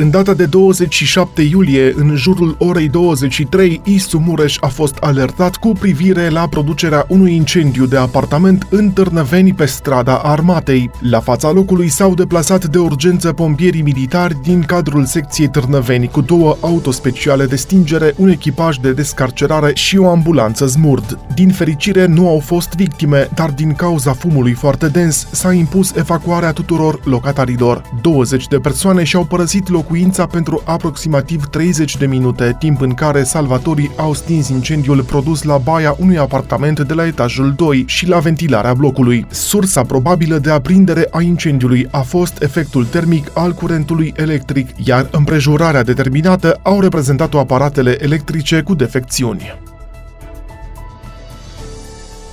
În data de 27 iulie, în jurul orei 23, Isu Mureș a fost alertat cu privire la producerea unui incendiu de apartament în Târnăveni pe strada Armatei. La fața locului s-au deplasat de urgență pompierii militari din cadrul secției Târnăveni cu două autospeciale de stingere, un echipaj de descarcerare și o ambulanță zmurd. Din fericire nu au fost victime, dar din cauza fumului foarte dens s-a impus evacuarea tuturor locatarilor. 20 de persoane și-au părăsit locul locuința pentru aproximativ 30 de minute, timp în care salvatorii au stins incendiul produs la baia unui apartament de la etajul 2 și la ventilarea blocului. Sursa probabilă de aprindere a incendiului a fost efectul termic al curentului electric, iar împrejurarea determinată au reprezentat-o aparatele electrice cu defecțiuni.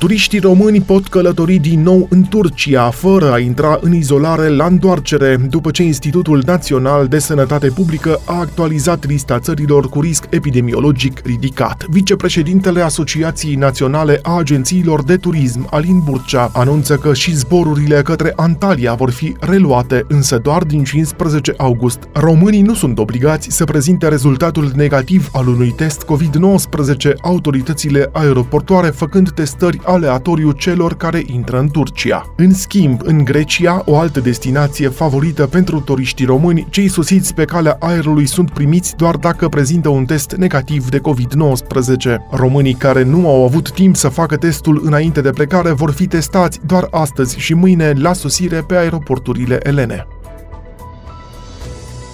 Turiștii români pot călători din nou în Turcia, fără a intra în izolare la întoarcere, după ce Institutul Național de Sănătate Publică a actualizat lista țărilor cu risc epidemiologic ridicat. Vicepreședintele Asociației Naționale a Agențiilor de Turism, Alin Burcea, anunță că și zborurile către Antalya vor fi reluate, însă doar din 15 august. Românii nu sunt obligați să prezinte rezultatul negativ al unui test COVID-19, autoritățile aeroportoare făcând testări aleatoriu celor care intră în Turcia. În schimb, în Grecia, o altă destinație favorită pentru turiștii români, cei sosiți pe calea aerului sunt primiți doar dacă prezintă un test negativ de COVID-19. Românii care nu au avut timp să facă testul înainte de plecare vor fi testați doar astăzi și mâine la sosire pe aeroporturile elene.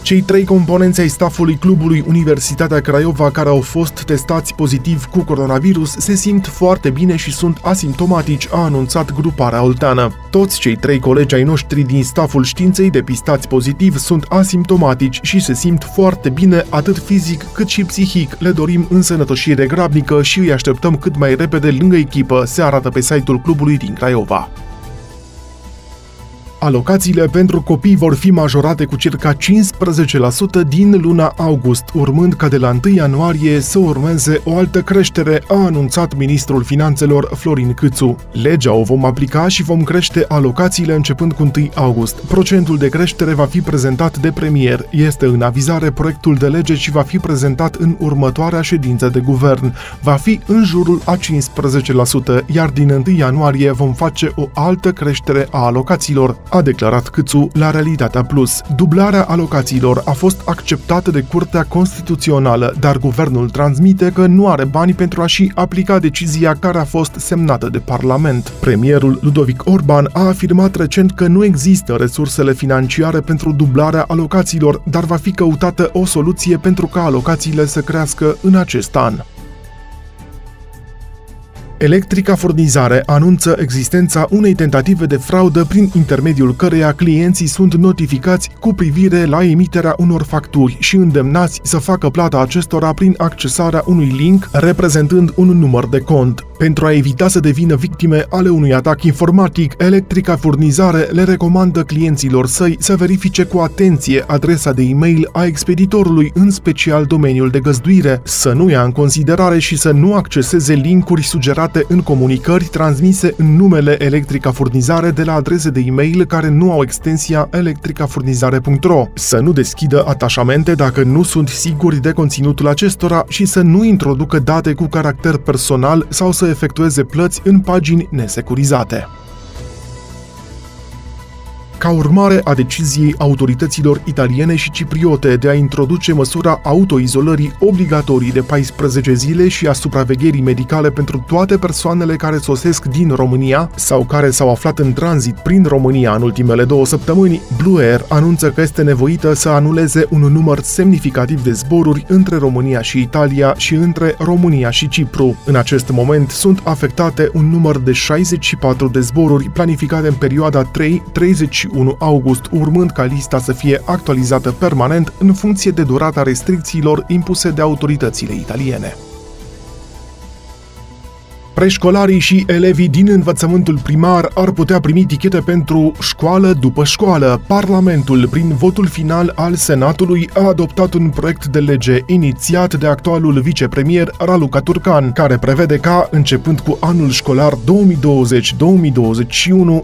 Cei trei componenți ai stafului clubului Universitatea Craiova care au fost testați pozitiv cu coronavirus se simt foarte bine și sunt asimptomatici, a anunțat gruparea olteană. Toți cei trei colegi ai noștri din staful științei depistați pozitiv sunt asimptomatici și se simt foarte bine atât fizic cât și psihic. Le dorim însănătoșire grabnică și îi așteptăm cât mai repede lângă echipă, se arată pe site-ul clubului din Craiova. Alocațiile pentru copii vor fi majorate cu circa 15% din luna august, urmând ca de la 1 ianuarie să urmeze o altă creștere, a anunțat ministrul finanțelor Florin Câțu. Legea o vom aplica și vom crește alocațiile începând cu 1 august. Procentul de creștere va fi prezentat de premier. Este în avizare proiectul de lege și va fi prezentat în următoarea ședință de guvern. Va fi în jurul a 15%, iar din 1 ianuarie vom face o altă creștere a alocațiilor a declarat Câțu la Realitatea Plus. Dublarea alocațiilor a fost acceptată de Curtea Constituțională, dar guvernul transmite că nu are bani pentru a și aplica decizia care a fost semnată de Parlament. Premierul Ludovic Orban a afirmat recent că nu există resursele financiare pentru dublarea alocațiilor, dar va fi căutată o soluție pentru ca alocațiile să crească în acest an. Electrica Furnizare anunță existența unei tentative de fraudă prin intermediul căreia clienții sunt notificați cu privire la emiterea unor facturi și îndemnați să facă plata acestora prin accesarea unui link reprezentând un număr de cont. Pentru a evita să devină victime ale unui atac informatic, Electrica Furnizare le recomandă clienților săi să verifice cu atenție adresa de e-mail a expeditorului, în special domeniul de găzduire, să nu ia în considerare și să nu acceseze linkuri sugerate date în comunicări transmise în numele Electrica Furnizare de la adrese de e-mail care nu au extensia electricafurnizare.ro, să nu deschidă atașamente dacă nu sunt siguri de conținutul acestora și să nu introducă date cu caracter personal sau să efectueze plăți în pagini nesecurizate. Ca urmare a deciziei autorităților italiene și cipriote de a introduce măsura autoizolării obligatorii de 14 zile și a supravegherii medicale pentru toate persoanele care sosesc din România sau care s-au aflat în tranzit prin România în ultimele două săptămâni, Blue Air anunță că este nevoită să anuleze un număr semnificativ de zboruri între România și Italia și între România și Cipru. În acest moment sunt afectate un număr de 64 de zboruri planificate în perioada 3-31 1 august, urmând ca lista să fie actualizată permanent în funcție de durata restricțiilor impuse de autoritățile italiene. Preșcolarii și elevii din învățământul primar ar putea primi tichete pentru școală după școală. Parlamentul, prin votul final al Senatului, a adoptat un proiect de lege inițiat de actualul vicepremier Raluca Turcan, care prevede ca, începând cu anul școlar 2020-2021,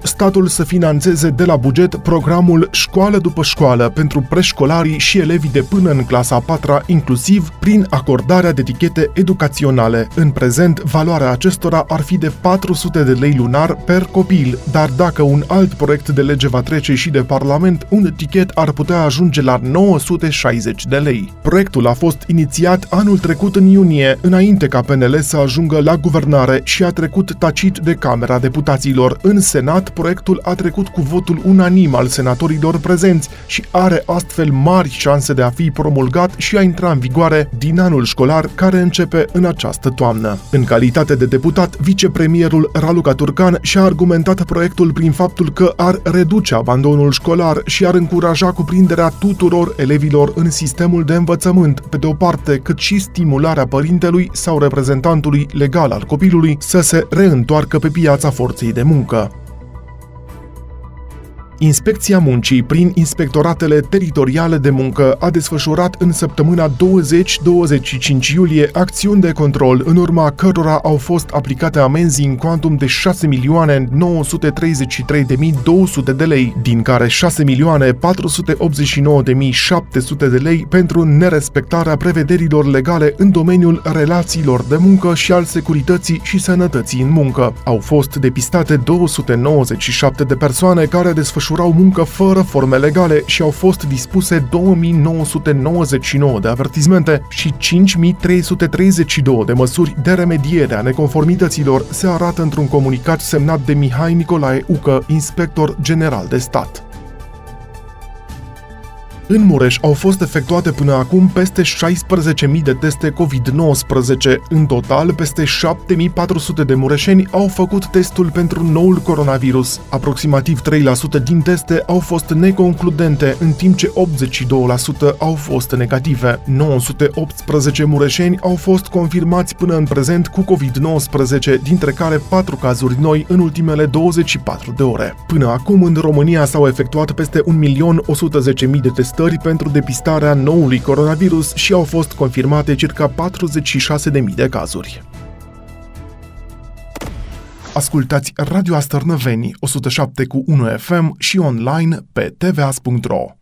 statul să financeze de la buget programul Școală după școală pentru preșcolarii și elevii de până în clasa 4 inclusiv prin acordarea de tichete educaționale. În prezent, valoarea acestor acestora ar fi de 400 de lei lunar per copil, dar dacă un alt proiect de lege va trece și de Parlament, un tichet ar putea ajunge la 960 de lei. Proiectul a fost inițiat anul trecut în iunie, înainte ca PNL să ajungă la guvernare și a trecut tacit de Camera Deputaților. În Senat, proiectul a trecut cu votul unanim al senatorilor prezenți și are astfel mari șanse de a fi promulgat și a intra în vigoare din anul școlar care începe în această toamnă. În calitate de deputat deputat, vicepremierul Raluca Turcan și-a argumentat proiectul prin faptul că ar reduce abandonul școlar și ar încuraja cuprinderea tuturor elevilor în sistemul de învățământ, pe de o parte, cât și stimularea părintelui sau reprezentantului legal al copilului să se reîntoarcă pe piața forței de muncă. Inspecția Muncii, prin inspectoratele teritoriale de muncă, a desfășurat în săptămâna 20-25 iulie acțiuni de control, în urma cărora au fost aplicate amenzi în cuantum de 6.933.200 de lei, din care 6.489.700 de lei pentru nerespectarea prevederilor legale în domeniul relațiilor de muncă și al securității și sănătății în muncă. Au fost depistate 297 de persoane care desfășurau desfășurau muncă fără forme legale și au fost dispuse 2999 de avertizmente și 5332 de măsuri de remediere a neconformităților, se arată într-un comunicat semnat de Mihai Nicolae Ucă, inspector general de stat. În Mureș au fost efectuate până acum peste 16.000 de teste COVID-19. În total, peste 7.400 de mureșeni au făcut testul pentru noul coronavirus. Aproximativ 3% din teste au fost neconcludente, în timp ce 82% au fost negative. 918 mureșeni au fost confirmați până în prezent cu COVID-19, dintre care 4 cazuri noi în ultimele 24 de ore. Până acum, în România s-au efectuat peste 1.110.000 de teste testări pentru depistarea noului coronavirus și au fost confirmate circa 46.000 de cazuri. Ascultați Radio Astărnăveni 107 cu 1 FM și online pe tvas.ro.